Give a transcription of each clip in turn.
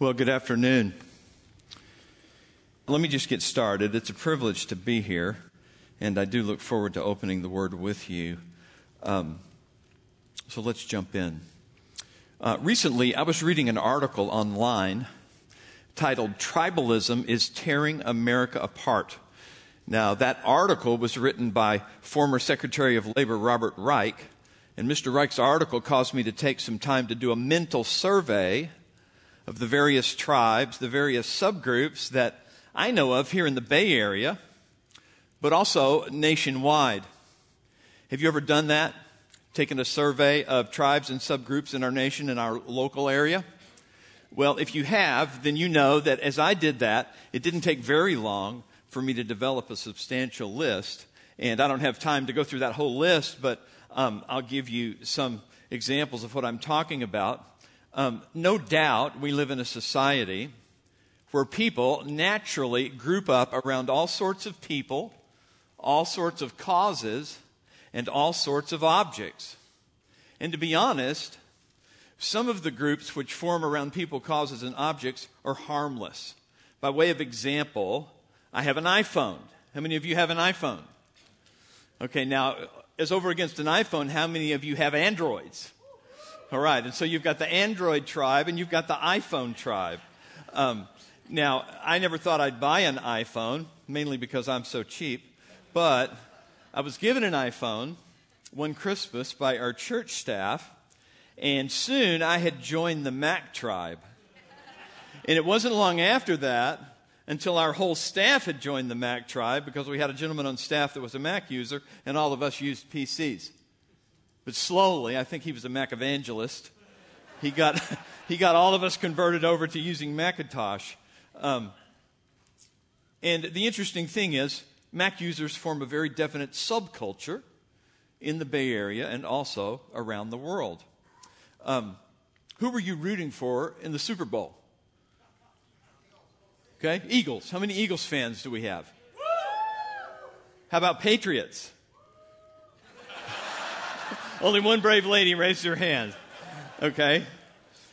Well, good afternoon. Let me just get started. It's a privilege to be here, and I do look forward to opening the Word with you. Um, so let's jump in. Uh, recently, I was reading an article online titled Tribalism is Tearing America Apart. Now, that article was written by former Secretary of Labor Robert Reich, and Mr. Reich's article caused me to take some time to do a mental survey of the various tribes, the various subgroups that I know of here in the Bay Area, but also nationwide. Have you ever done that? Taken a survey of tribes and subgroups in our nation, in our local area? Well, if you have, then you know that as I did that, it didn't take very long for me to develop a substantial list. And I don't have time to go through that whole list, but um, I'll give you some examples of what I'm talking about. Um, no doubt we live in a society where people naturally group up around all sorts of people, all sorts of causes, and all sorts of objects. And to be honest, some of the groups which form around people, causes, and objects are harmless. By way of example, I have an iPhone. How many of you have an iPhone? Okay, now, as over against an iPhone, how many of you have Androids? All right, and so you've got the Android tribe and you've got the iPhone tribe. Um, now, I never thought I'd buy an iPhone, mainly because I'm so cheap, but I was given an iPhone one Christmas by our church staff, and soon I had joined the Mac tribe. And it wasn't long after that until our whole staff had joined the Mac tribe because we had a gentleman on staff that was a Mac user and all of us used PCs. But slowly, I think he was a Mac evangelist, he got, he got all of us converted over to using Macintosh. Um, and the interesting thing is, Mac users form a very definite subculture in the Bay Area and also around the world. Um, who were you rooting for in the Super Bowl? Okay, Eagles. How many Eagles fans do we have? How about Patriots? Only one brave lady raised her hand. Okay.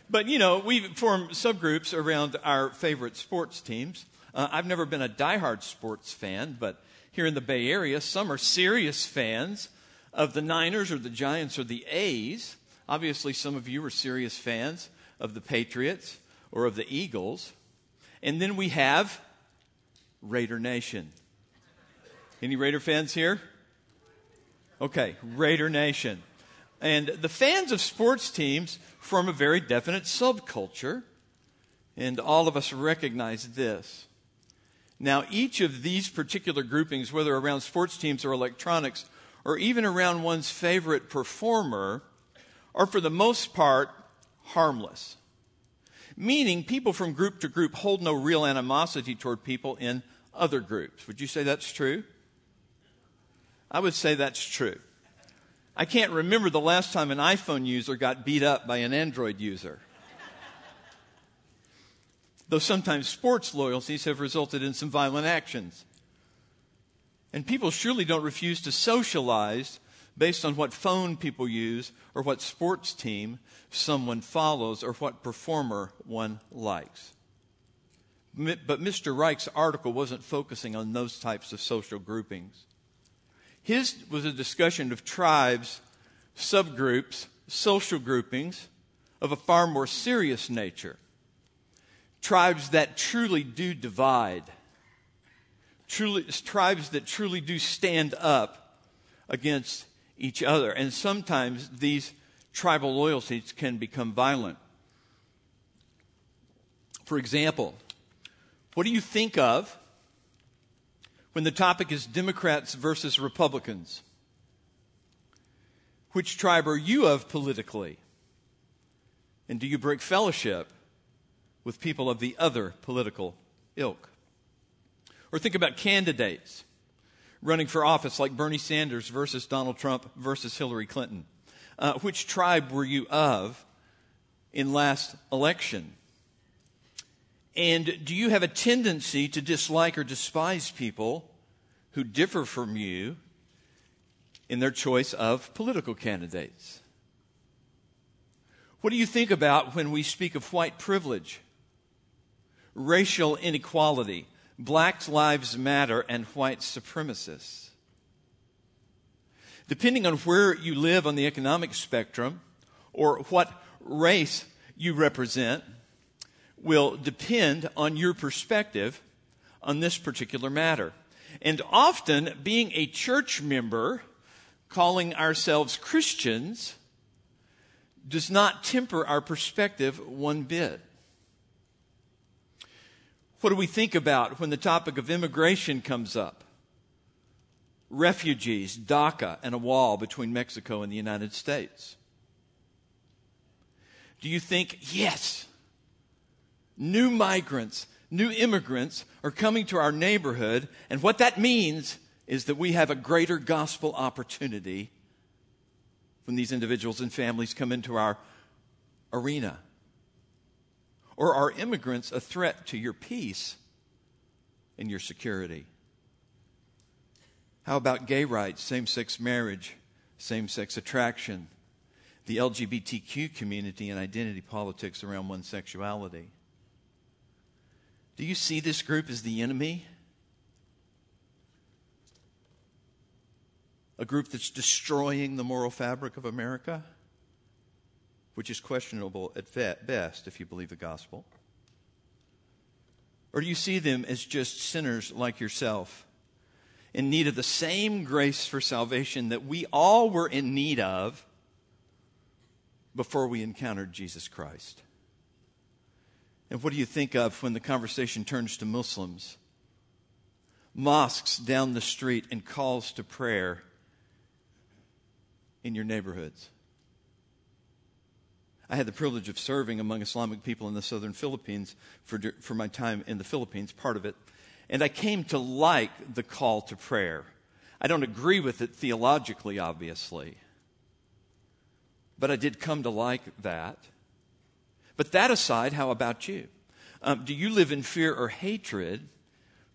But, you know, we form subgroups around our favorite sports teams. Uh, I've never been a diehard sports fan, but here in the Bay Area, some are serious fans of the Niners or the Giants or the A's. Obviously, some of you are serious fans of the Patriots or of the Eagles. And then we have Raider Nation. Any Raider fans here? Okay, Raider Nation. And the fans of sports teams form a very definite subculture, and all of us recognize this. Now, each of these particular groupings, whether around sports teams or electronics, or even around one's favorite performer, are for the most part harmless meaning people from group to group hold no real animosity toward people in other groups. Would you say that's true? I would say that's true. I can't remember the last time an iPhone user got beat up by an Android user. Though sometimes sports loyalties have resulted in some violent actions. And people surely don't refuse to socialize based on what phone people use or what sports team someone follows or what performer one likes. But Mr. Reich's article wasn't focusing on those types of social groupings. His was a discussion of tribes, subgroups, social groupings of a far more serious nature. Tribes that truly do divide. Truly, tribes that truly do stand up against each other. And sometimes these tribal loyalties can become violent. For example, what do you think of when the topic is Democrats versus Republicans? Which tribe are you of politically? And do you break fellowship with people of the other political ilk? Or think about candidates running for office like Bernie Sanders versus Donald Trump versus Hillary Clinton. Uh, which tribe were you of in last election? And do you have a tendency to dislike or despise people who differ from you in their choice of political candidates? What do you think about when we speak of white privilege? racial inequality, Black Lives Matter, and white supremacists. Depending on where you live on the economic spectrum or what race you represent, will depend on your perspective on this particular matter. And often, being a church member, calling ourselves Christians, does not temper our perspective one bit. What do we think about when the topic of immigration comes up? Refugees, DACA, and a wall between Mexico and the United States. Do you think, yes, new migrants, new immigrants are coming to our neighborhood, and what that means is that we have a greater gospel opportunity when these individuals and families come into our arena? Or are immigrants a threat to your peace and your security? How about gay rights, same sex marriage, same sex attraction, the LGBTQ community, and identity politics around one's sexuality? Do you see this group as the enemy? A group that's destroying the moral fabric of America? which is questionable at best if you believe the gospel? Or do you see them as just sinners like yourself, in need of the same grace for salvation that we all were in need of before we encountered Jesus Christ? And what do you think of when the conversation turns to Muslims? Mosques down the street and calls to prayer in your neighborhoods. I had the privilege of serving among Islamic people in the southern Philippines for, for my time in the Philippines, part of it. And I came to like the call to prayer. I don't agree with it theologically, obviously, but I did come to like that. But that aside, how about you? Um, do you live in fear or hatred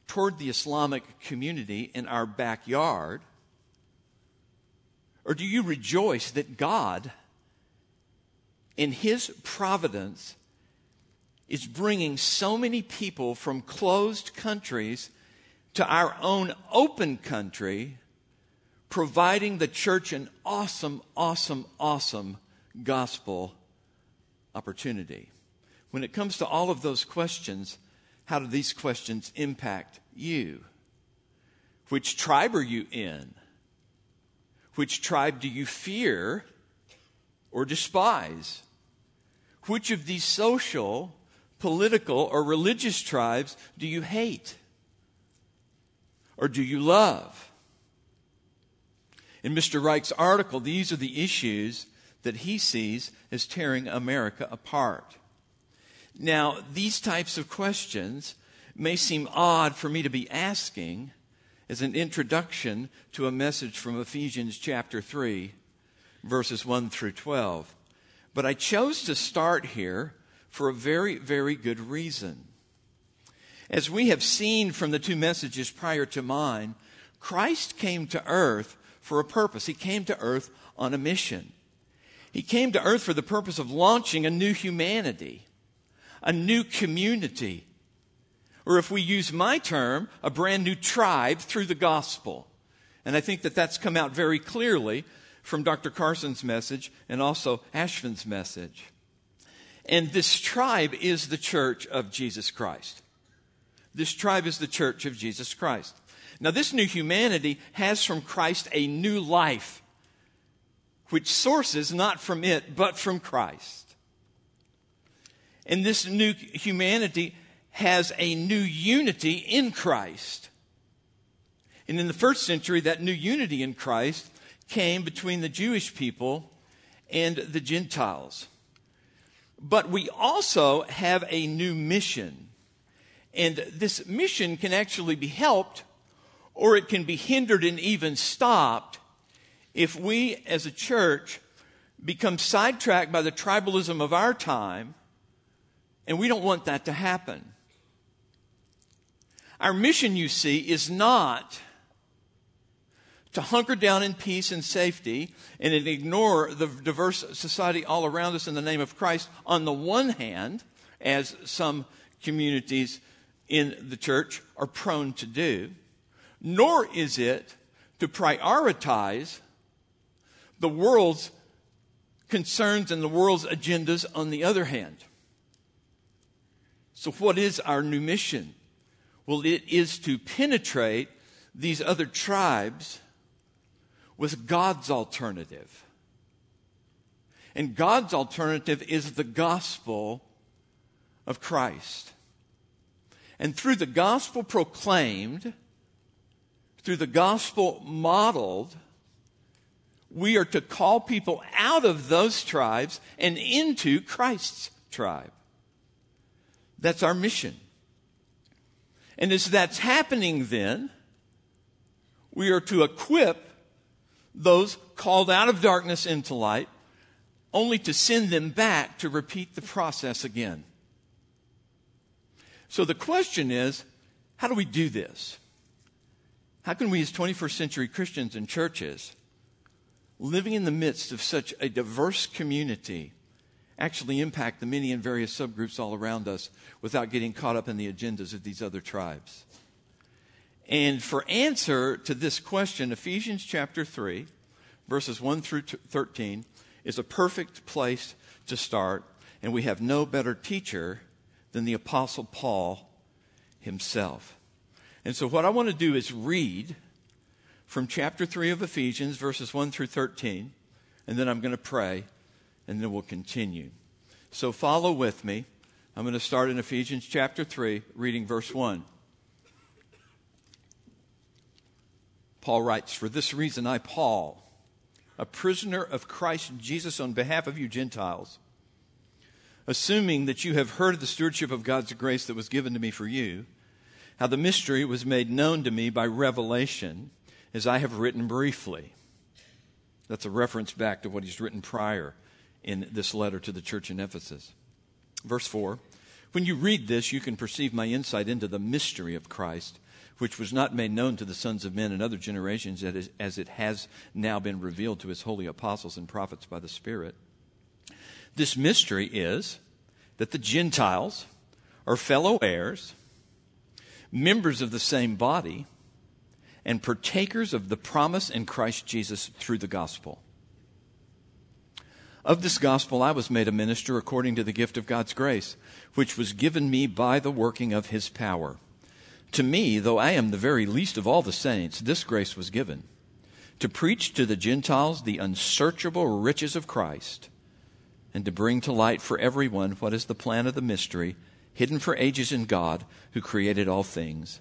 toward the Islamic community in our backyard? Or do you rejoice that God in His providence, is bringing so many people from closed countries to our own open country, providing the church an awesome, awesome, awesome gospel opportunity. When it comes to all of those questions, how do these questions impact you? Which tribe are you in? Which tribe do you fear? or despise? Which of these social, political, or religious tribes do you hate? Or do you love? In Mr. Reich's article, these are the issues that he sees as tearing America apart. Now, these types of questions may seem odd for me to be asking as an introduction to a message from Ephesians chapter 3, verses 1 through 12. But I chose to start here for a very, very good reason. As we have seen from the two messages prior to mine, Christ came to earth for a purpose. He came to earth on a mission. He came to earth for the purpose of launching a new humanity, a new community, or if we use my term, a brand new tribe through the gospel. And I think that that's come out very clearly from Dr. Carson's message and also Ashvin's message. And this tribe is the church of Jesus Christ. This tribe is the church of Jesus Christ. Now, this new humanity has from Christ a new life, which sources not from it, but from Christ. And this new humanity has a new unity in Christ. And in the first century, that new unity in Christ came between the Jewish people and the Gentiles. But we also have a new mission. And this mission can actually be helped or it can be hindered and even stopped if we as a church become sidetracked by the tribalism of our time, and we don't want that to happen. Our mission, you see, is not to hunker down in peace and safety and ignore the diverse society all around us in the name of Christ on the one hand, as some communities in the church are prone to do, nor is it to prioritize the world's concerns and the world's agendas on the other hand. So, what is our new mission? Well, it is to penetrate these other tribes with God's alternative. And God's alternative is the gospel of Christ. And through the gospel proclaimed, through the gospel modeled, we are to call people out of those tribes and into Christ's tribe. That's our mission. And as that's happening, then, we are to equip those called out of darkness into light, only to send them back to repeat the process again. So the question is how do we do this? How can we, as 21st century Christians and churches, living in the midst of such a diverse community, actually impact the many and various subgroups all around us without getting caught up in the agendas of these other tribes? And for answer to this question, Ephesians chapter 3, verses 1 through 13, is a perfect place to start. And we have no better teacher than the Apostle Paul himself. And so, what I want to do is read from chapter 3 of Ephesians, verses 1 through 13, and then I'm going to pray, and then we'll continue. So, follow with me. I'm going to start in Ephesians chapter 3, reading verse 1. Paul writes, For this reason, I, Paul, a prisoner of Christ Jesus on behalf of you Gentiles, assuming that you have heard of the stewardship of God's grace that was given to me for you, how the mystery was made known to me by revelation, as I have written briefly. That's a reference back to what he's written prior in this letter to the church in Ephesus. Verse 4 When you read this, you can perceive my insight into the mystery of Christ which was not made known to the sons of men in other generations, as it has now been revealed to his holy apostles and prophets by the Spirit. This mystery is that the Gentiles are fellow heirs, members of the same body, and partakers of the promise in Christ Jesus through the gospel. Of this gospel I was made a minister according to the gift of God's grace, which was given me by the working of his power. To me, though I am the very least of all the saints, this grace was given to preach to the Gentiles the unsearchable riches of Christ, and to bring to light for everyone what is the plan of the mystery, hidden for ages in God, who created all things,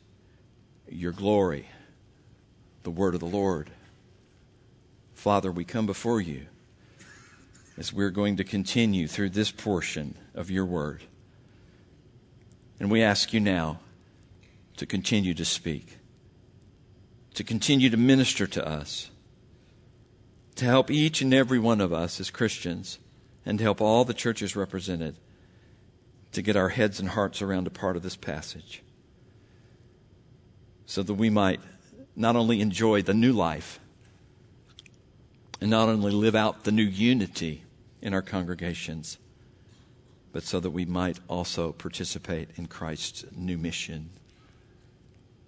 your glory, the word of the Lord. Father, we come before you as we're going to continue through this portion of your word. And we ask you now to continue to speak, to continue to minister to us, to help each and every one of us as Christians, and to help all the churches represented to get our heads and hearts around a part of this passage so that we might not only enjoy the new life and not only live out the new unity in our congregations, but so that we might also participate in Christ's new mission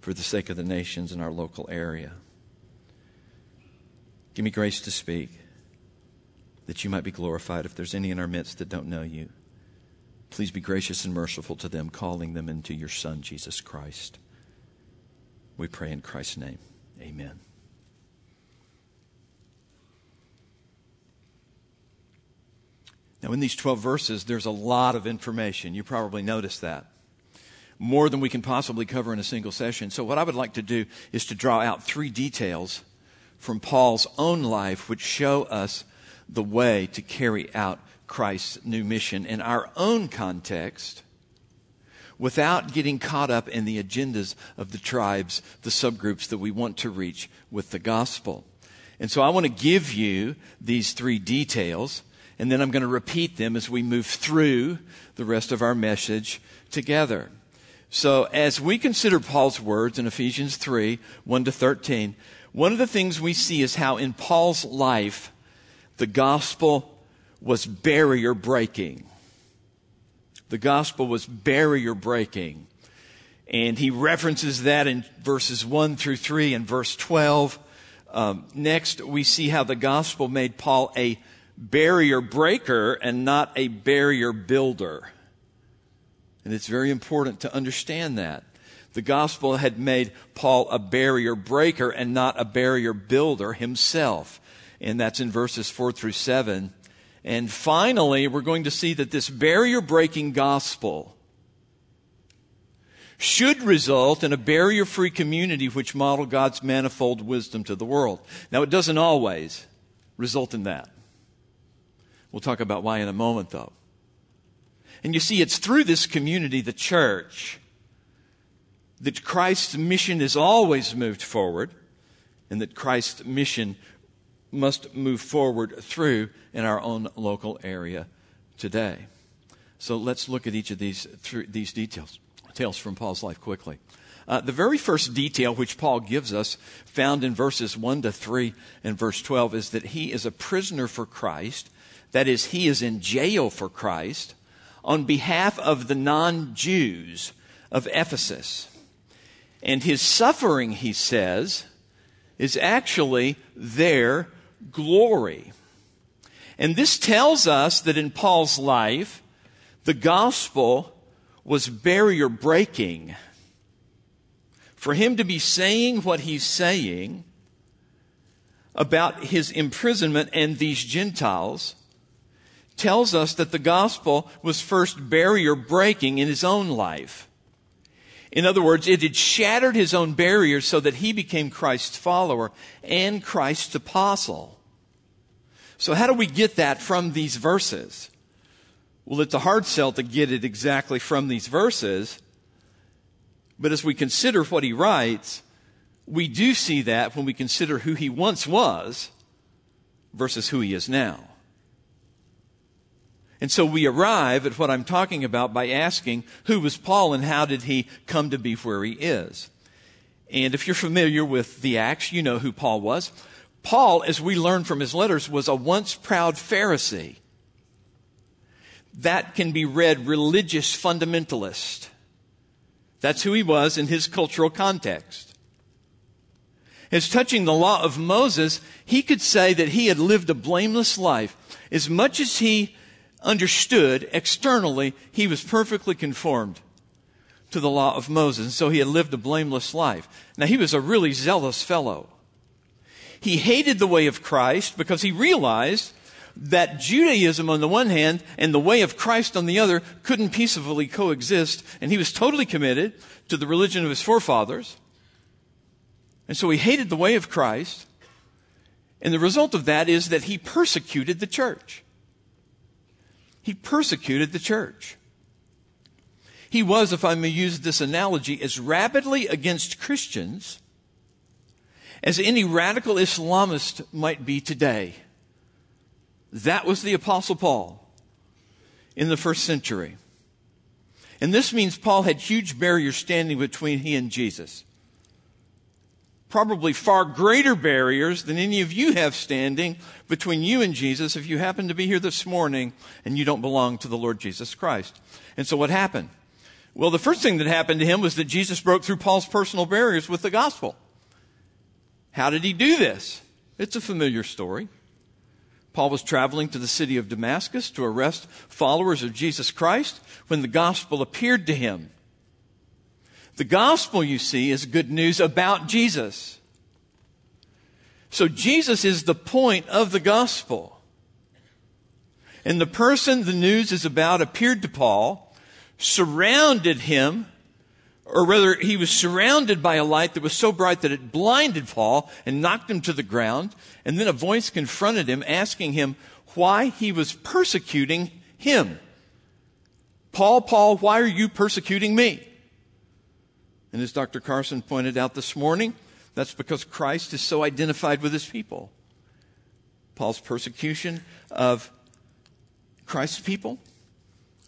for the sake of the nations in our local area. Give me grace to speak that you might be glorified. If there's any in our midst that don't know you, please be gracious and merciful to them, calling them into your Son, Jesus Christ. We pray in Christ's name. Amen. Now, in these 12 verses, there's a lot of information. You probably noticed that more than we can possibly cover in a single session. So, what I would like to do is to draw out three details from Paul's own life which show us the way to carry out Christ's new mission in our own context without getting caught up in the agendas of the tribes, the subgroups that we want to reach with the gospel. And so I want to give you these three details, and then I'm going to repeat them as we move through the rest of our message together. So as we consider Paul's words in Ephesians 3, 1 to 13, one of the things we see is how in Paul's life, the gospel was barrier breaking. The gospel was barrier breaking. And he references that in verses 1 through 3 and verse 12. Um, next, we see how the gospel made Paul a barrier breaker and not a barrier builder. And it's very important to understand that. The gospel had made Paul a barrier breaker and not a barrier builder himself. And that's in verses 4 through 7. And finally, we're going to see that this barrier breaking gospel should result in a barrier free community which model God's manifold wisdom to the world. Now, it doesn't always result in that. We'll talk about why in a moment, though. And you see, it's through this community, the church, that Christ's mission is always moved forward, and that Christ's mission must move forward through in our own local area today. So let's look at each of these, these details, details from Paul's life quickly. Uh, the very first detail which Paul gives us, found in verses 1 to 3 and verse 12, is that he is a prisoner for Christ. That is, he is in jail for Christ on behalf of the non Jews of Ephesus. And his suffering, he says, is actually their glory. And this tells us that in Paul's life, the gospel was barrier breaking. For him to be saying what he's saying about his imprisonment and these Gentiles tells us that the gospel was first barrier breaking in his own life. In other words, it had shattered his own barriers so that he became Christ's follower and Christ's apostle. So how do we get that from these verses? Well, it's a hard sell to get it exactly from these verses. But as we consider what he writes, we do see that when we consider who he once was versus who he is now. And so we arrive at what I'm talking about by asking who was Paul and how did he come to be where he is. And if you're familiar with the Acts, you know who Paul was. Paul, as we learn from his letters, was a once proud Pharisee. That can be read religious fundamentalist. That's who he was in his cultural context. As touching the law of Moses, he could say that he had lived a blameless life. As much as he understood externally, he was perfectly conformed to the law of Moses. And so he had lived a blameless life. Now he was a really zealous fellow. He hated the way of Christ because he realized that Judaism on the one hand and the way of Christ on the other couldn't peacefully coexist. And he was totally committed to the religion of his forefathers. And so he hated the way of Christ. And the result of that is that he persecuted the church he persecuted the church. He was, if I may use this analogy, as rapidly against Christians as any radical Islamist might be today. That was the Apostle Paul in the first century. And this means Paul had huge barriers standing between he and Jesus probably far greater barriers than any of you have standing between you and Jesus if you happen to be here this morning and you don't belong to the Lord Jesus Christ. And so what happened? Well, the first thing that happened to him was that Jesus broke through Paul's personal barriers with the gospel. How did he do this? It's a familiar story. Paul was traveling to the city of Damascus to arrest followers of Jesus Christ when the gospel appeared to him. The gospel, you see, is good news about Jesus. So Jesus is the point of the gospel. And the person the news is about appeared to Paul, surrounded him, or rather, he was surrounded by a light that was so bright that it blinded Paul and knocked him to the ground. And then a voice confronted him, asking him why he was persecuting him Paul, Paul, why are you persecuting me? And as Dr. Carson pointed out this morning, that's because Christ is so identified with his people. Paul's persecution of Christ's people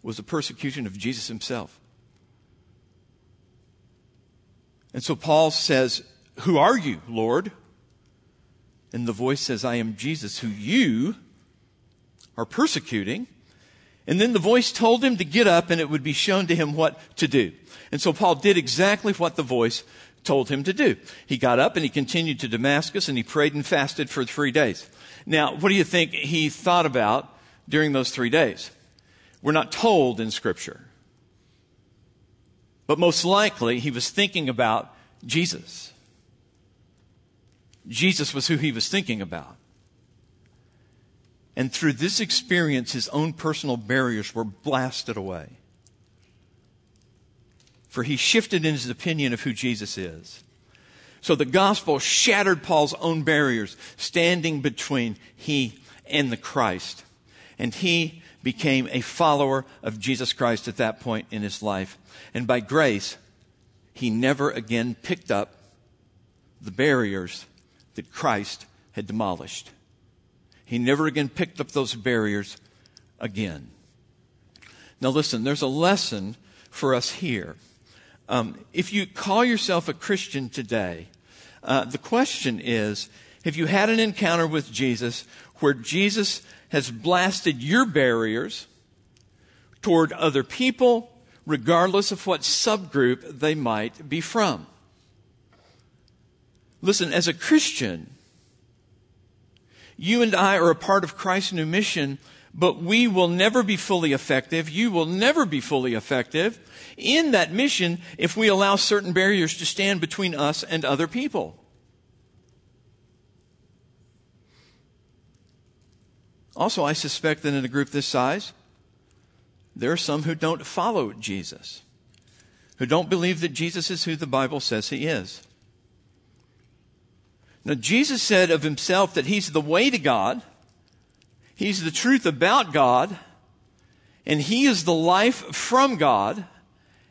was the persecution of Jesus himself. And so Paul says, Who are you, Lord? And the voice says, I am Jesus, who you are persecuting. And then the voice told him to get up and it would be shown to him what to do. And so Paul did exactly what the voice told him to do. He got up and he continued to Damascus and he prayed and fasted for three days. Now, what do you think he thought about during those three days? We're not told in Scripture. But most likely, he was thinking about Jesus. Jesus was who he was thinking about. And through this experience, his own personal barriers were blasted away. For he shifted in his opinion of who Jesus is. So the gospel shattered Paul's own barriers, standing between he and the Christ. And he became a follower of Jesus Christ at that point in his life. And by grace, he never again picked up the barriers that Christ had demolished. He never again picked up those barriers again. Now, listen, there's a lesson for us here. Um, if you call yourself a Christian today, uh, the question is have you had an encounter with Jesus where Jesus has blasted your barriers toward other people, regardless of what subgroup they might be from? Listen, as a Christian, you and I are a part of Christ's new mission, but we will never be fully effective. You will never be fully effective in that mission if we allow certain barriers to stand between us and other people. Also, I suspect that in a group this size, there are some who don't follow Jesus, who don't believe that Jesus is who the Bible says he is. Now, Jesus said of himself that he's the way to God, he's the truth about God, and he is the life from God,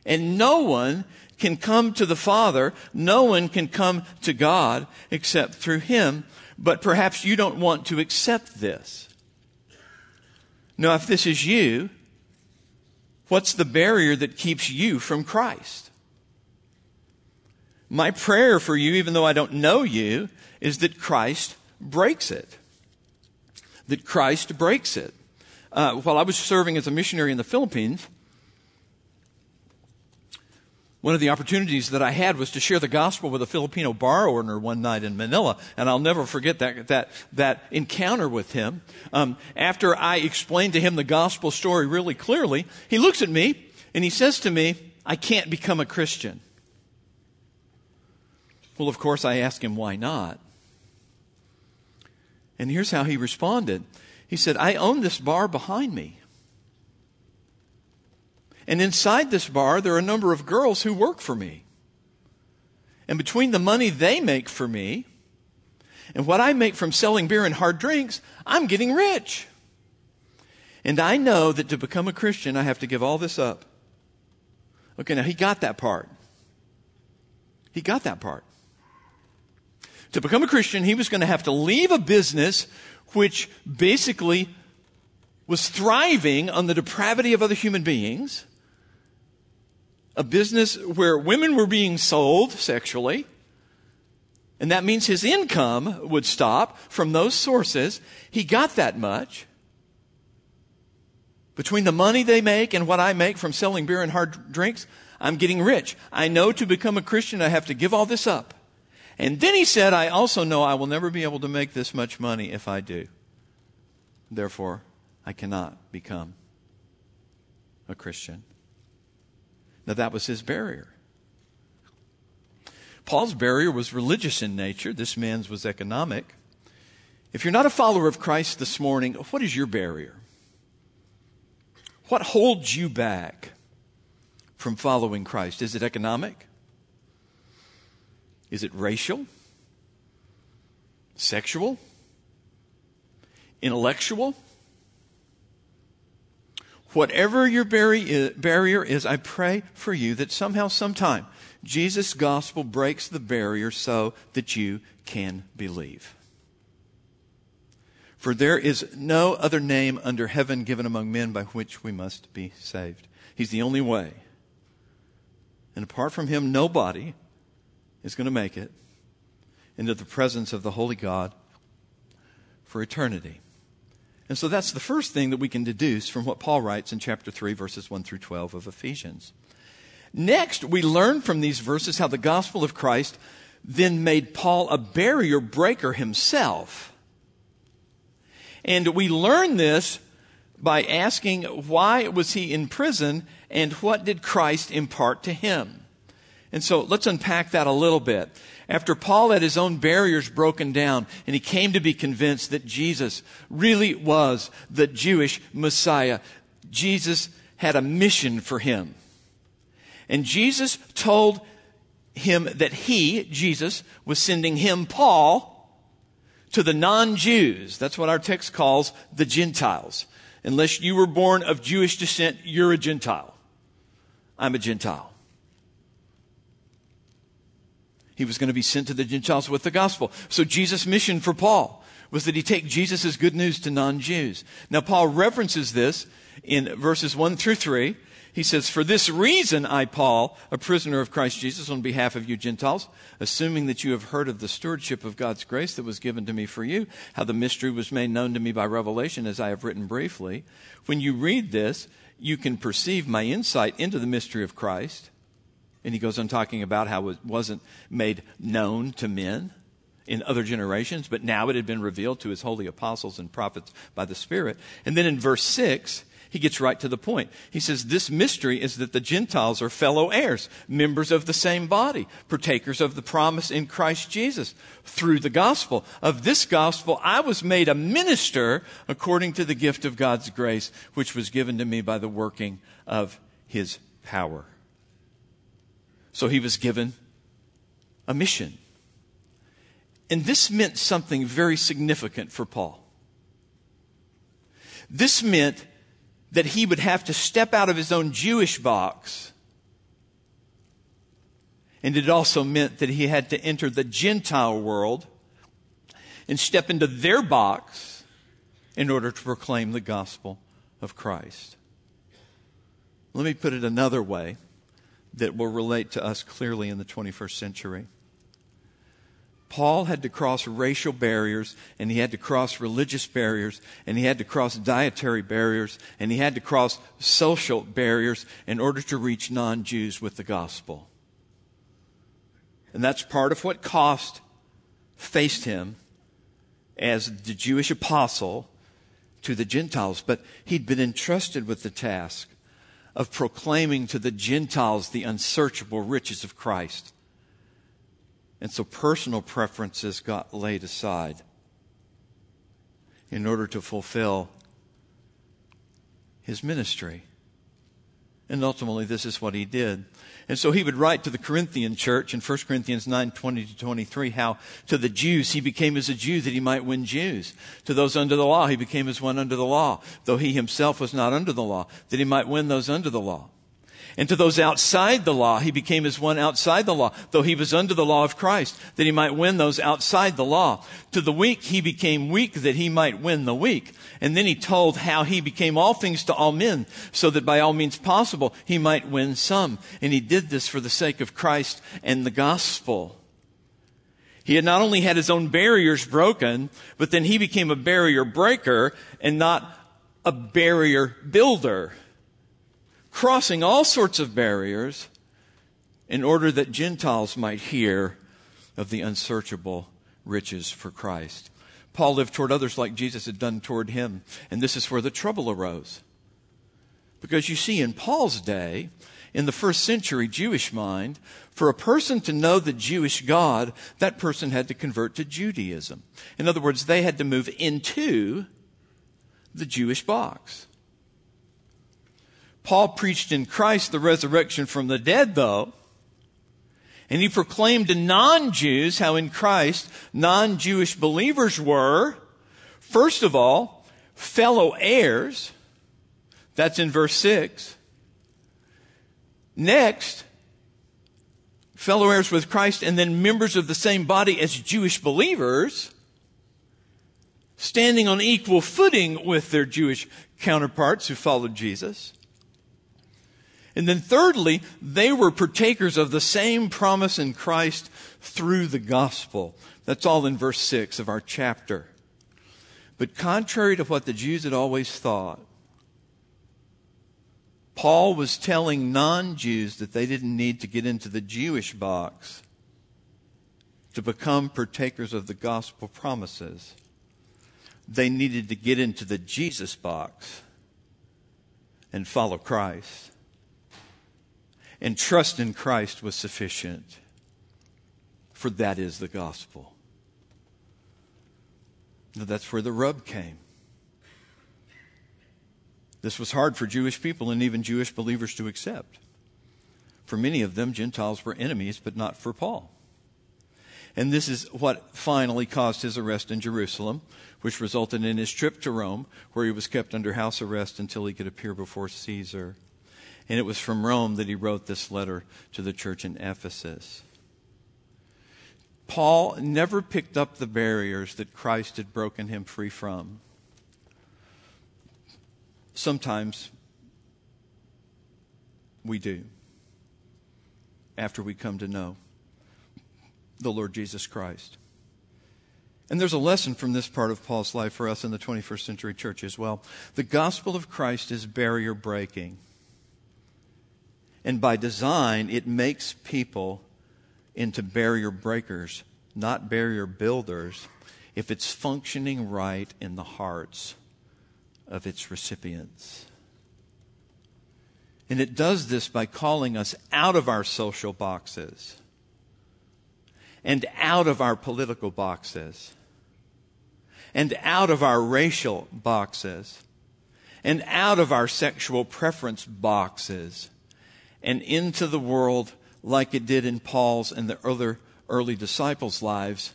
and no one can come to the Father, no one can come to God except through him. But perhaps you don't want to accept this. Now, if this is you, what's the barrier that keeps you from Christ? My prayer for you, even though I don't know you, is that Christ breaks it. That Christ breaks it. Uh, while I was serving as a missionary in the Philippines, one of the opportunities that I had was to share the gospel with a Filipino bar owner one night in Manila, and I'll never forget that that that encounter with him. Um, after I explained to him the gospel story really clearly, he looks at me and he says to me, "I can't become a Christian." Well, of course, I ask him why not, and here's how he responded. He said, "I own this bar behind me." And inside this bar, there are a number of girls who work for me. And between the money they make for me and what I make from selling beer and hard drinks, I'm getting rich. And I know that to become a Christian, I have to give all this up. Okay, now he got that part. He got that part. To become a Christian, he was going to have to leave a business which basically was thriving on the depravity of other human beings a business where women were being sold sexually, and that means his income would stop from those sources. He got that much. Between the money they make and what I make from selling beer and hard drinks, I'm getting rich. I know to become a Christian, I have to give all this up. And then he said, I also know I will never be able to make this much money if I do. Therefore, I cannot become a Christian. Now, that was his barrier. Paul's barrier was religious in nature, this man's was economic. If you're not a follower of Christ this morning, what is your barrier? What holds you back from following Christ? Is it economic? Is it racial? Sexual? Intellectual? Whatever your uh, barrier is, I pray for you that somehow, sometime, Jesus' gospel breaks the barrier so that you can believe. For there is no other name under heaven given among men by which we must be saved. He's the only way. And apart from him, nobody is going to make it into the presence of the Holy God for eternity. And so that's the first thing that we can deduce from what Paul writes in chapter 3, verses 1 through 12 of Ephesians. Next, we learn from these verses how the gospel of Christ then made Paul a barrier breaker himself. And we learn this by asking why was he in prison and what did Christ impart to him? And so let's unpack that a little bit. After Paul had his own barriers broken down and he came to be convinced that Jesus really was the Jewish Messiah, Jesus had a mission for him. And Jesus told him that he, Jesus, was sending him, Paul, to the non Jews. That's what our text calls the Gentiles. Unless you were born of Jewish descent, you're a Gentile. I'm a Gentile. He was going to be sent to the Gentiles with the gospel. So Jesus' mission for Paul was that he take Jesus' good news to non-Jews. Now Paul references this in verses 1 through 3. He says, For this reason I, Paul, a prisoner of Christ Jesus, on behalf of you Gentiles, assuming that you have heard of the stewardship of God's grace that was given to me for you, how the mystery was made known to me by revelation, as I have written briefly. When you read this, you can perceive my insight into the mystery of Christ and he goes on talking about how it wasn't made known to men in other generations, but now it had been revealed to his holy apostles and prophets by the Spirit. And then in verse 6, he gets right to the point. He says, This mystery is that the Gentiles are fellow heirs, members of the same body, partakers of the promise in Christ Jesus through the gospel. Of this gospel, I was made a minister according to the gift of God's grace, which was given to me by the working of his power. So he was given a mission. And this meant something very significant for Paul. This meant that he would have to step out of his own Jewish box. And it also meant that he had to enter the Gentile world and step into their box in order to proclaim the gospel of Christ. Let me put it another way that will relate to us clearly in the 21st century. Paul had to cross racial barriers, and he had to cross religious barriers, and he had to cross dietary barriers, and he had to cross social barriers in order to reach non Jews with the gospel. And that's part of what cost faced him as the Jewish apostle to the Gentiles. But he'd been entrusted with the task of proclaiming to the Gentiles the unsearchable riches of Christ. And so personal preferences got laid aside in order to fulfill his ministry. And ultimately, this is what he did. And so he would write to the Corinthian church in 1 Corinthians 9 20 to 23 how to the Jews he became as a Jew that he might win Jews. To those under the law, he became as one under the law, though he himself was not under the law, that he might win those under the law. And to those outside the law, he became as one outside the law, though he was under the law of Christ, that he might win those outside the law. To the weak, he became weak that he might win the weak. And then he told how he became all things to all men, so that by all means possible, he might win some. And he did this for the sake of Christ and the gospel. He had not only had his own barriers broken, but then he became a barrier breaker and not a barrier builder crossing all sorts of barriers in order that Gentiles might hear of the unsearchable riches for Christ. Paul lived toward others like Jesus had done toward him, and this is where the trouble arose. Because you see, in Paul's day, in the first century Jewish mind, for a person to know the Jewish God, that person had to convert to Judaism. In other words, they had to move into the Jewish box. Paul preached in Christ the resurrection from the dead, though. And he proclaimed to non Jews how in Christ non Jewish believers were, first of all, fellow heirs, That's in verse 6. Next, fellow heirs with Christ and then members of the same body as Jewish believers, standing on equal footing with their Jewish counterparts who followed Jesus. And then thirdly, they were partakers of the same promise in Christ through the gospel. That's all in verse 6 of our chapter. But contrary to what the Jews had always thought, Paul was telling non Jews that they didn't need to get into the Jewish box to become partakers of the gospel promises. They needed to get into the Jesus box and follow Christ. And trust in Christ was sufficient, for that is the gospel. Now, that's where the rub came. This was hard for Jewish people and even Jewish believers to accept. For many of them, Gentiles were enemies, but not for Paul. And this is what finally caused his arrest in Jerusalem, which resulted in his trip to Rome, where he was kept under house arrest until he could appear before Caesar. And it was from Rome that he wrote this letter to the church in Ephesus. Paul never picked up the barriers that Christ had broken him free from sometimes we do after we come to know the Lord Jesus Christ. And there's a lesson from this part of Paul's life for us in the 21st century church as well. The gospel of Christ is barrier breaking. And by design, it makes people into barrier breakers, not barrier builders, if it's functioning right in the hearts of its recipients. And it does this by calling us out of our social boxes and out of our political boxes and out of our racial boxes and out of our sexual preference boxes and into the world like it did in Paul's and the other early disciples' lives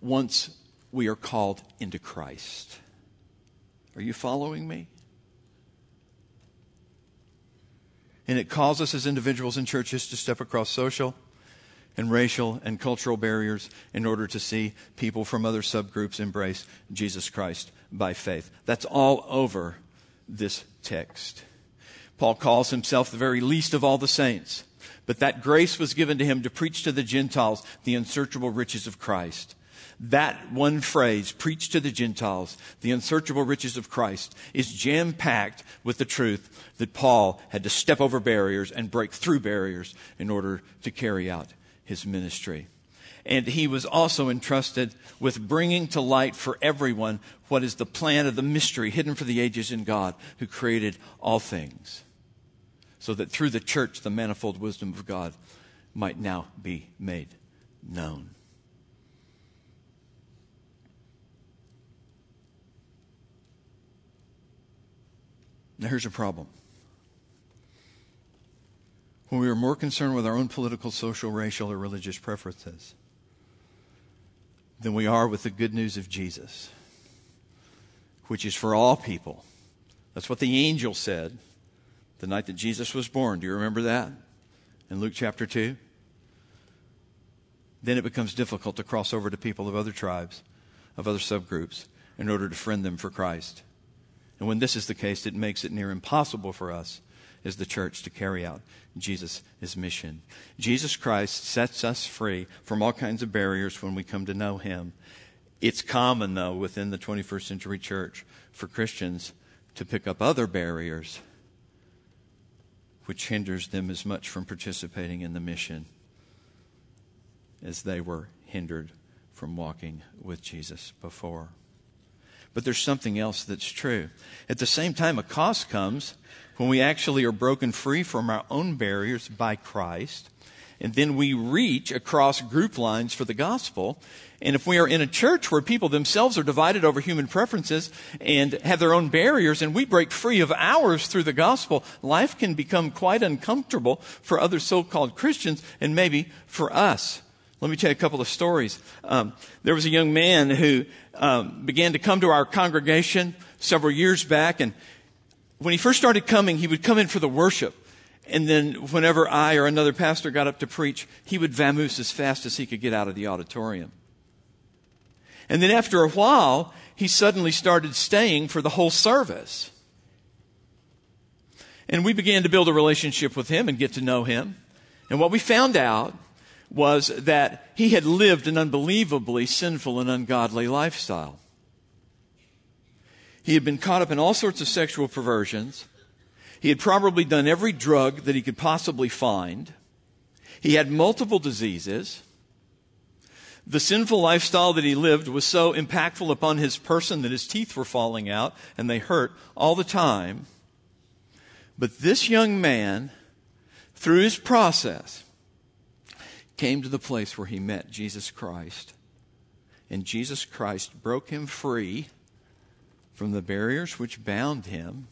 once we are called into Christ. Are you following me? And it calls us as individuals and churches to step across social and racial and cultural barriers in order to see people from other subgroups embrace Jesus Christ by faith. That's all over this text. Paul calls himself the very least of all the saints, but that grace was given to him to preach to the Gentiles the unsearchable riches of Christ. That one phrase, preach to the Gentiles, the unsearchable riches of Christ, is jam packed with the truth that Paul had to step over barriers and break through barriers in order to carry out his ministry. And he was also entrusted with bringing to light for everyone what is the plan of the mystery hidden for the ages in God who created all things. So that through the church, the manifold wisdom of God might now be made known. Now, here's a problem. When we are more concerned with our own political, social, racial, or religious preferences than we are with the good news of Jesus, which is for all people. That's what the angel said the night that Jesus was born. Do you remember that? In Luke chapter 2? Then it becomes difficult to cross over to people of other tribes, of other subgroups, in order to friend them for Christ. And when this is the case, it makes it near impossible for us as the church to carry out Jesus' mission. Jesus Christ sets us free from all kinds of barriers when we come to know Him. It's common, though, within the 21st century church for Christians to pick up other barriers which hinders them as much from participating in the mission as they were hindered from walking with Jesus before. But there's something else that's true. At the same time, a cost comes when we actually are broken free from our own barriers by Christ. And then we reach across group lines for the gospel. And if we are in a church where people themselves are divided over human preferences and have their own barriers, and we break free of ours through the gospel, life can become quite uncomfortable for other so called Christians and maybe for us. Let me tell you a couple of stories. Um, there was a young man who um, began to come to our congregation several years back, and when he first started coming, he would come in for the worship. And then whenever I or another pastor got up to preach, he would vamoose as fast as he could get out of the auditorium. And then after a while, he suddenly started staying for the whole service. And we began to build a relationship with him and get to know him. And what we found out was that he had lived an unbelievably sinful and ungodly lifestyle. He had been caught up in all sorts of sexual perversions. He had probably done every drug that he could possibly find. He had multiple diseases. The sinful lifestyle that he lived was so impactful upon his person that his teeth were falling out and they hurt all the time. But this young man, through his process, came to the place where he met Jesus Christ. And Jesus Christ broke him free from the barriers which bound him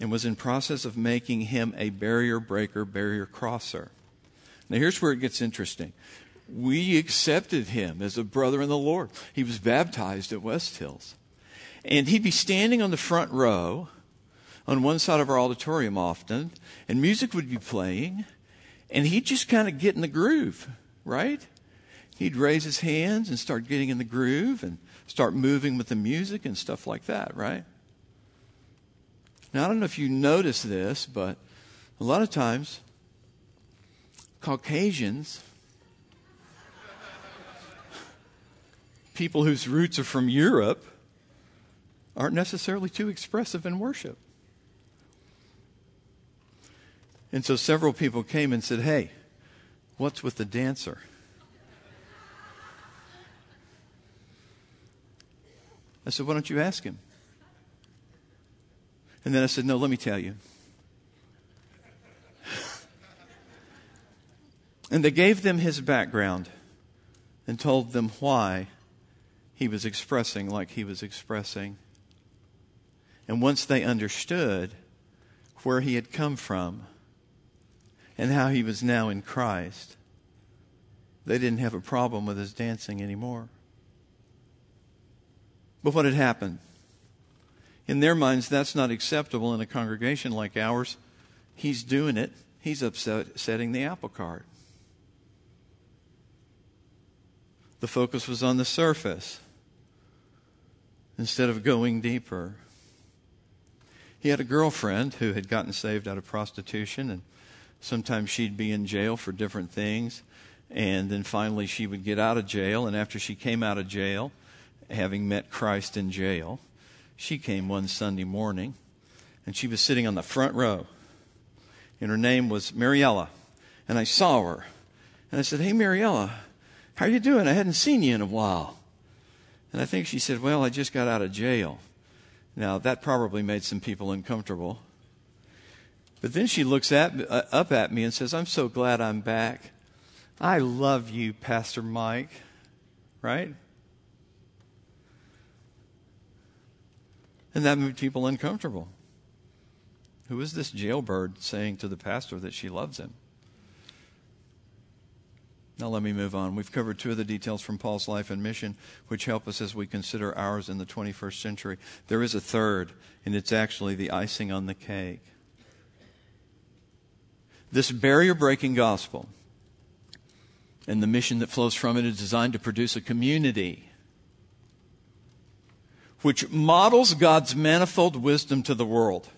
and was in process of making him a barrier breaker, barrier crosser. Now here's where it gets interesting. We accepted him as a brother in the Lord. He was baptized at West Hills. And he'd be standing on the front row on one side of our auditorium often, and music would be playing, and he'd just kind of get in the groove, right? He'd raise his hands and start getting in the groove and start moving with the music and stuff like that, right? Now, I don't know if you notice this, but a lot of times, Caucasians, people whose roots are from Europe, aren't necessarily too expressive in worship. And so several people came and said, Hey, what's with the dancer? I said, Why don't you ask him? And then I said, No, let me tell you. and they gave them his background and told them why he was expressing like he was expressing. And once they understood where he had come from, and how he was now in Christ, they didn't have a problem with his dancing anymore. But what had happened? In their minds, that's not acceptable in a congregation like ours. He's doing it, he's upsetting the apple cart. The focus was on the surface instead of going deeper. He had a girlfriend who had gotten saved out of prostitution and Sometimes she'd be in jail for different things. And then finally she would get out of jail. And after she came out of jail, having met Christ in jail, she came one Sunday morning and she was sitting on the front row. And her name was Mariella. And I saw her. And I said, Hey, Mariella, how are you doing? I hadn't seen you in a while. And I think she said, Well, I just got out of jail. Now, that probably made some people uncomfortable. But then she looks at, uh, up at me and says, I'm so glad I'm back. I love you, Pastor Mike. Right? And that made people uncomfortable. Who is this jailbird saying to the pastor that she loves him? Now, let me move on. We've covered two of the details from Paul's life and mission, which help us as we consider ours in the 21st century. There is a third, and it's actually the icing on the cake. This barrier breaking gospel and the mission that flows from it is designed to produce a community which models God's manifold wisdom to the world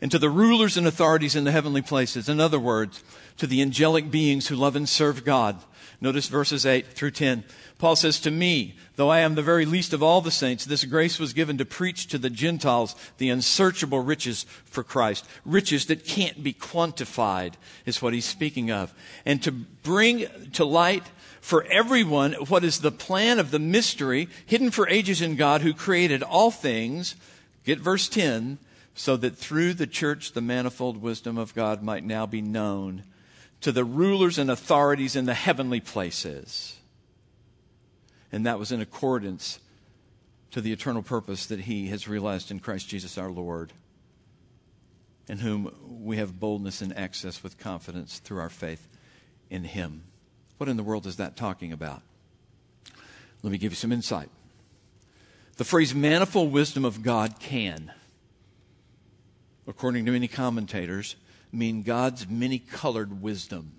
and to the rulers and authorities in the heavenly places. In other words, to the angelic beings who love and serve God. Notice verses 8 through 10. Paul says, To me, though I am the very least of all the saints, this grace was given to preach to the Gentiles the unsearchable riches for Christ. Riches that can't be quantified is what he's speaking of. And to bring to light for everyone what is the plan of the mystery hidden for ages in God who created all things. Get verse 10 so that through the church the manifold wisdom of God might now be known to the rulers and authorities in the heavenly places. And that was in accordance to the eternal purpose that He has realized in Christ Jesus our Lord, in whom we have boldness and access with confidence through our faith in Him. What in the world is that talking about? Let me give you some insight. The phrase manifold wisdom of God can, according to many commentators, mean God's many colored wisdom.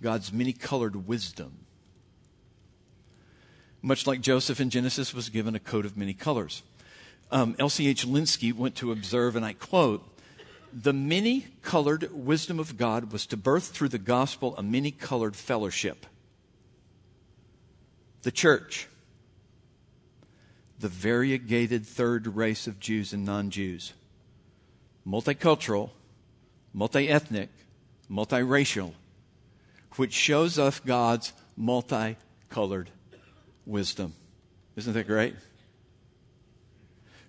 God's many colored wisdom. Much like Joseph in Genesis was given a coat of many colors. Um, L.C.H. Lenski went to observe, and I quote, the many colored wisdom of God was to birth through the gospel a many colored fellowship. The church, the variegated third race of Jews and non Jews, multicultural, multi ethnic, multiracial, which shows us God's multicolored wisdom. Isn't that great?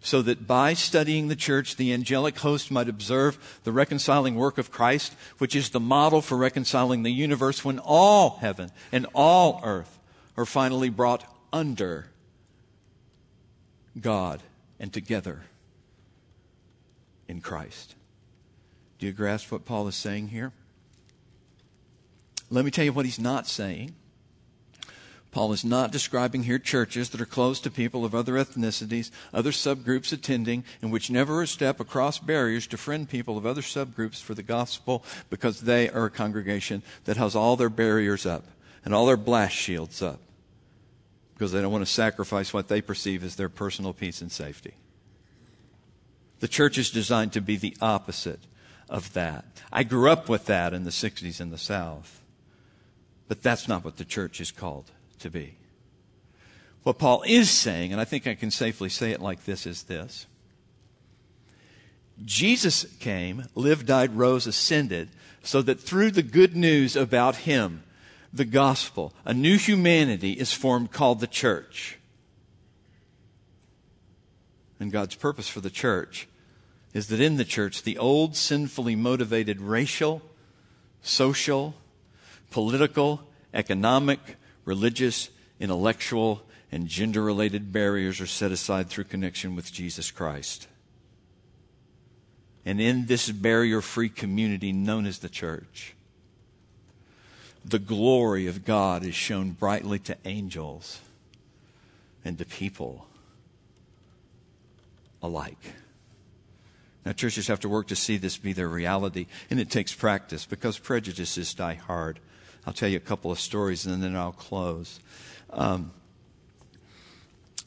So that by studying the church, the angelic host might observe the reconciling work of Christ, which is the model for reconciling the universe when all heaven and all earth are finally brought under God and together in Christ. Do you grasp what Paul is saying here? Let me tell you what he's not saying. Paul is not describing here churches that are closed to people of other ethnicities, other subgroups attending, and which never a step across barriers to friend people of other subgroups for the gospel because they are a congregation that has all their barriers up and all their blast shields up because they don't want to sacrifice what they perceive as their personal peace and safety. The church is designed to be the opposite of that. I grew up with that in the 60s in the South. But that's not what the church is called to be. What Paul is saying, and I think I can safely say it like this, is this Jesus came, lived, died, rose, ascended, so that through the good news about him, the gospel, a new humanity is formed called the church. And God's purpose for the church is that in the church, the old sinfully motivated racial, social, political, economic, religious, intellectual, and gender related barriers are set aside through connection with Jesus Christ. And in this barrier free community known as the church, the glory of God is shown brightly to angels and to people alike. Now, churches have to work to see this be their reality, and it takes practice because prejudices die hard. I'll tell you a couple of stories and then I'll close. Um,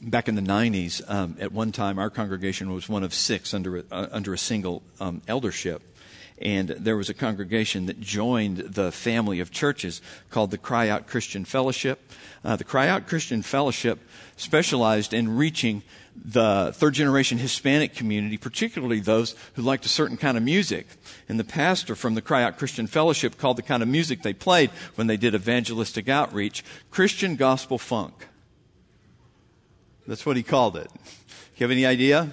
back in the 90s, um, at one time, our congregation was one of six under, uh, under a single um, eldership. And there was a congregation that joined the family of churches called the Cry Out Christian Fellowship. Uh, the Cry Out Christian Fellowship specialized in reaching the third generation Hispanic community, particularly those who liked a certain kind of music. And the pastor from the Cry Out Christian Fellowship called the kind of music they played when they did evangelistic outreach Christian gospel funk. That's what he called it. You have any idea?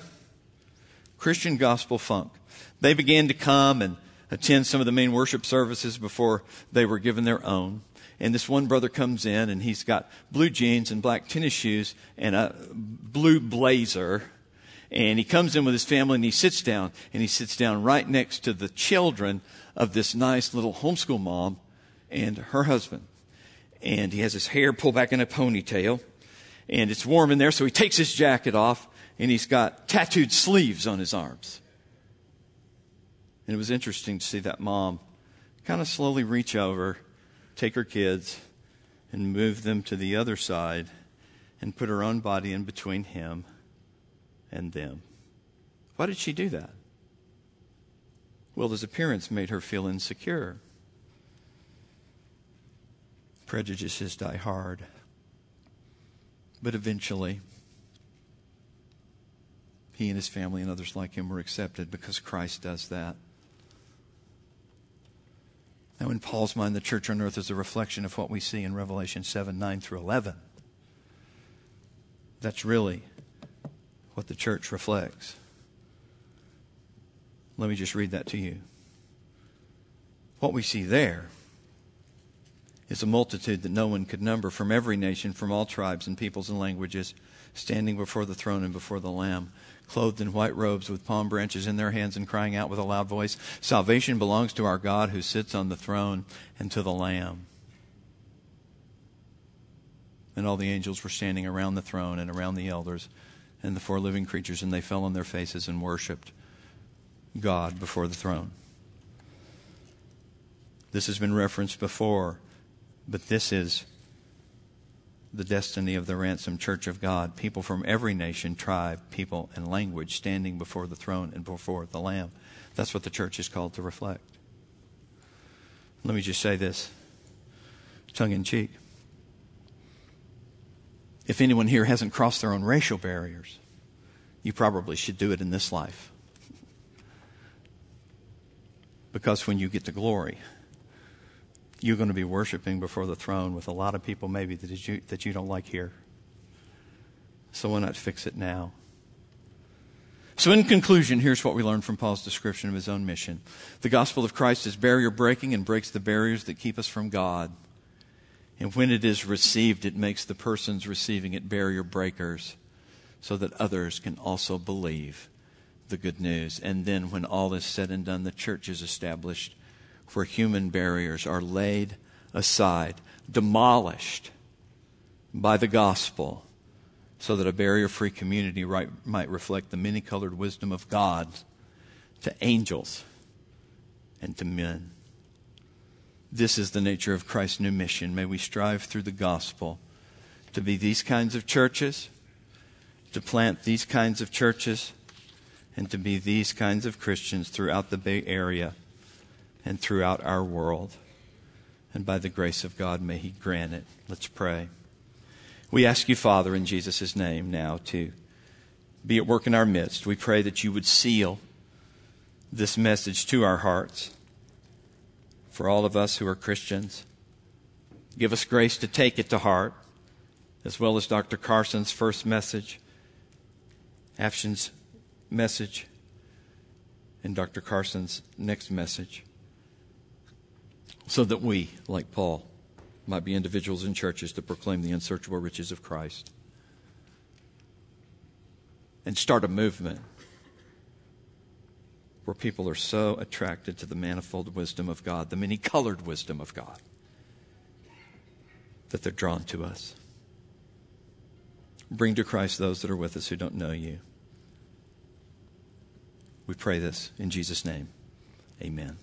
Christian gospel funk. They began to come and attend some of the main worship services before they were given their own. And this one brother comes in and he's got blue jeans and black tennis shoes and a blue blazer. And he comes in with his family and he sits down and he sits down right next to the children of this nice little homeschool mom and her husband. And he has his hair pulled back in a ponytail and it's warm in there. So he takes his jacket off and he's got tattooed sleeves on his arms. And it was interesting to see that mom kind of slowly reach over take her kids and move them to the other side and put her own body in between him and them. Why did she do that? Well, his appearance made her feel insecure. Prejudices die hard. But eventually, he and his family and others like him were accepted because Christ does that. Now, in Paul's mind, the church on earth is a reflection of what we see in Revelation 7 9 through 11. That's really what the church reflects. Let me just read that to you. What we see there is a multitude that no one could number from every nation, from all tribes and peoples and languages, standing before the throne and before the Lamb clothed in white robes with palm branches in their hands and crying out with a loud voice, Salvation belongs to our God who sits on the throne and to the Lamb. And all the angels were standing around the throne and around the elders and the four living creatures, and they fell on their faces and worshiped God before the throne. This has been referenced before, but this is the destiny of the ransomed church of God. People from every nation, tribe, people, and language standing before the throne and before the Lamb. That's what the church is called to reflect. Let me just say this, tongue in cheek. If anyone here hasn't crossed their own racial barriers, you probably should do it in this life. Because when you get to glory, you're going to be worshiping before the throne with a lot of people maybe that you, that you don't like here. So why not fix it now? So, in conclusion, here's what we learn from Paul's description of his own mission. The gospel of Christ is barrier breaking and breaks the barriers that keep us from God. And when it is received, it makes the persons receiving it barrier breakers so that others can also believe the good news. And then, when all is said and done, the church is established where human barriers are laid aside, demolished by the gospel, so that a barrier free community right, might reflect the many colored wisdom of God to angels and to men. This is the nature of Christ's new mission. May we strive through the gospel to be these kinds of churches, to plant these kinds of churches, and to be these kinds of Christians throughout the Bay Area and throughout our world. And by the grace of God, may He grant it. Let's pray. We ask you, Father, in Jesus' name now to be at work in our midst. We pray that you would seal this message to our hearts for all of us who are Christians. Give us grace to take it to heart, as well as Dr. Carson's first message, Afshin's message, and Dr. Carson's next message so that we, like Paul, might be individuals in churches to proclaim the unsearchable riches of Christ and start a movement where people are so attracted to the manifold wisdom of God, the many colored wisdom of God, that they're drawn to us. Bring to Christ those that are with us who don't know you. We pray this in Jesus' name. Amen.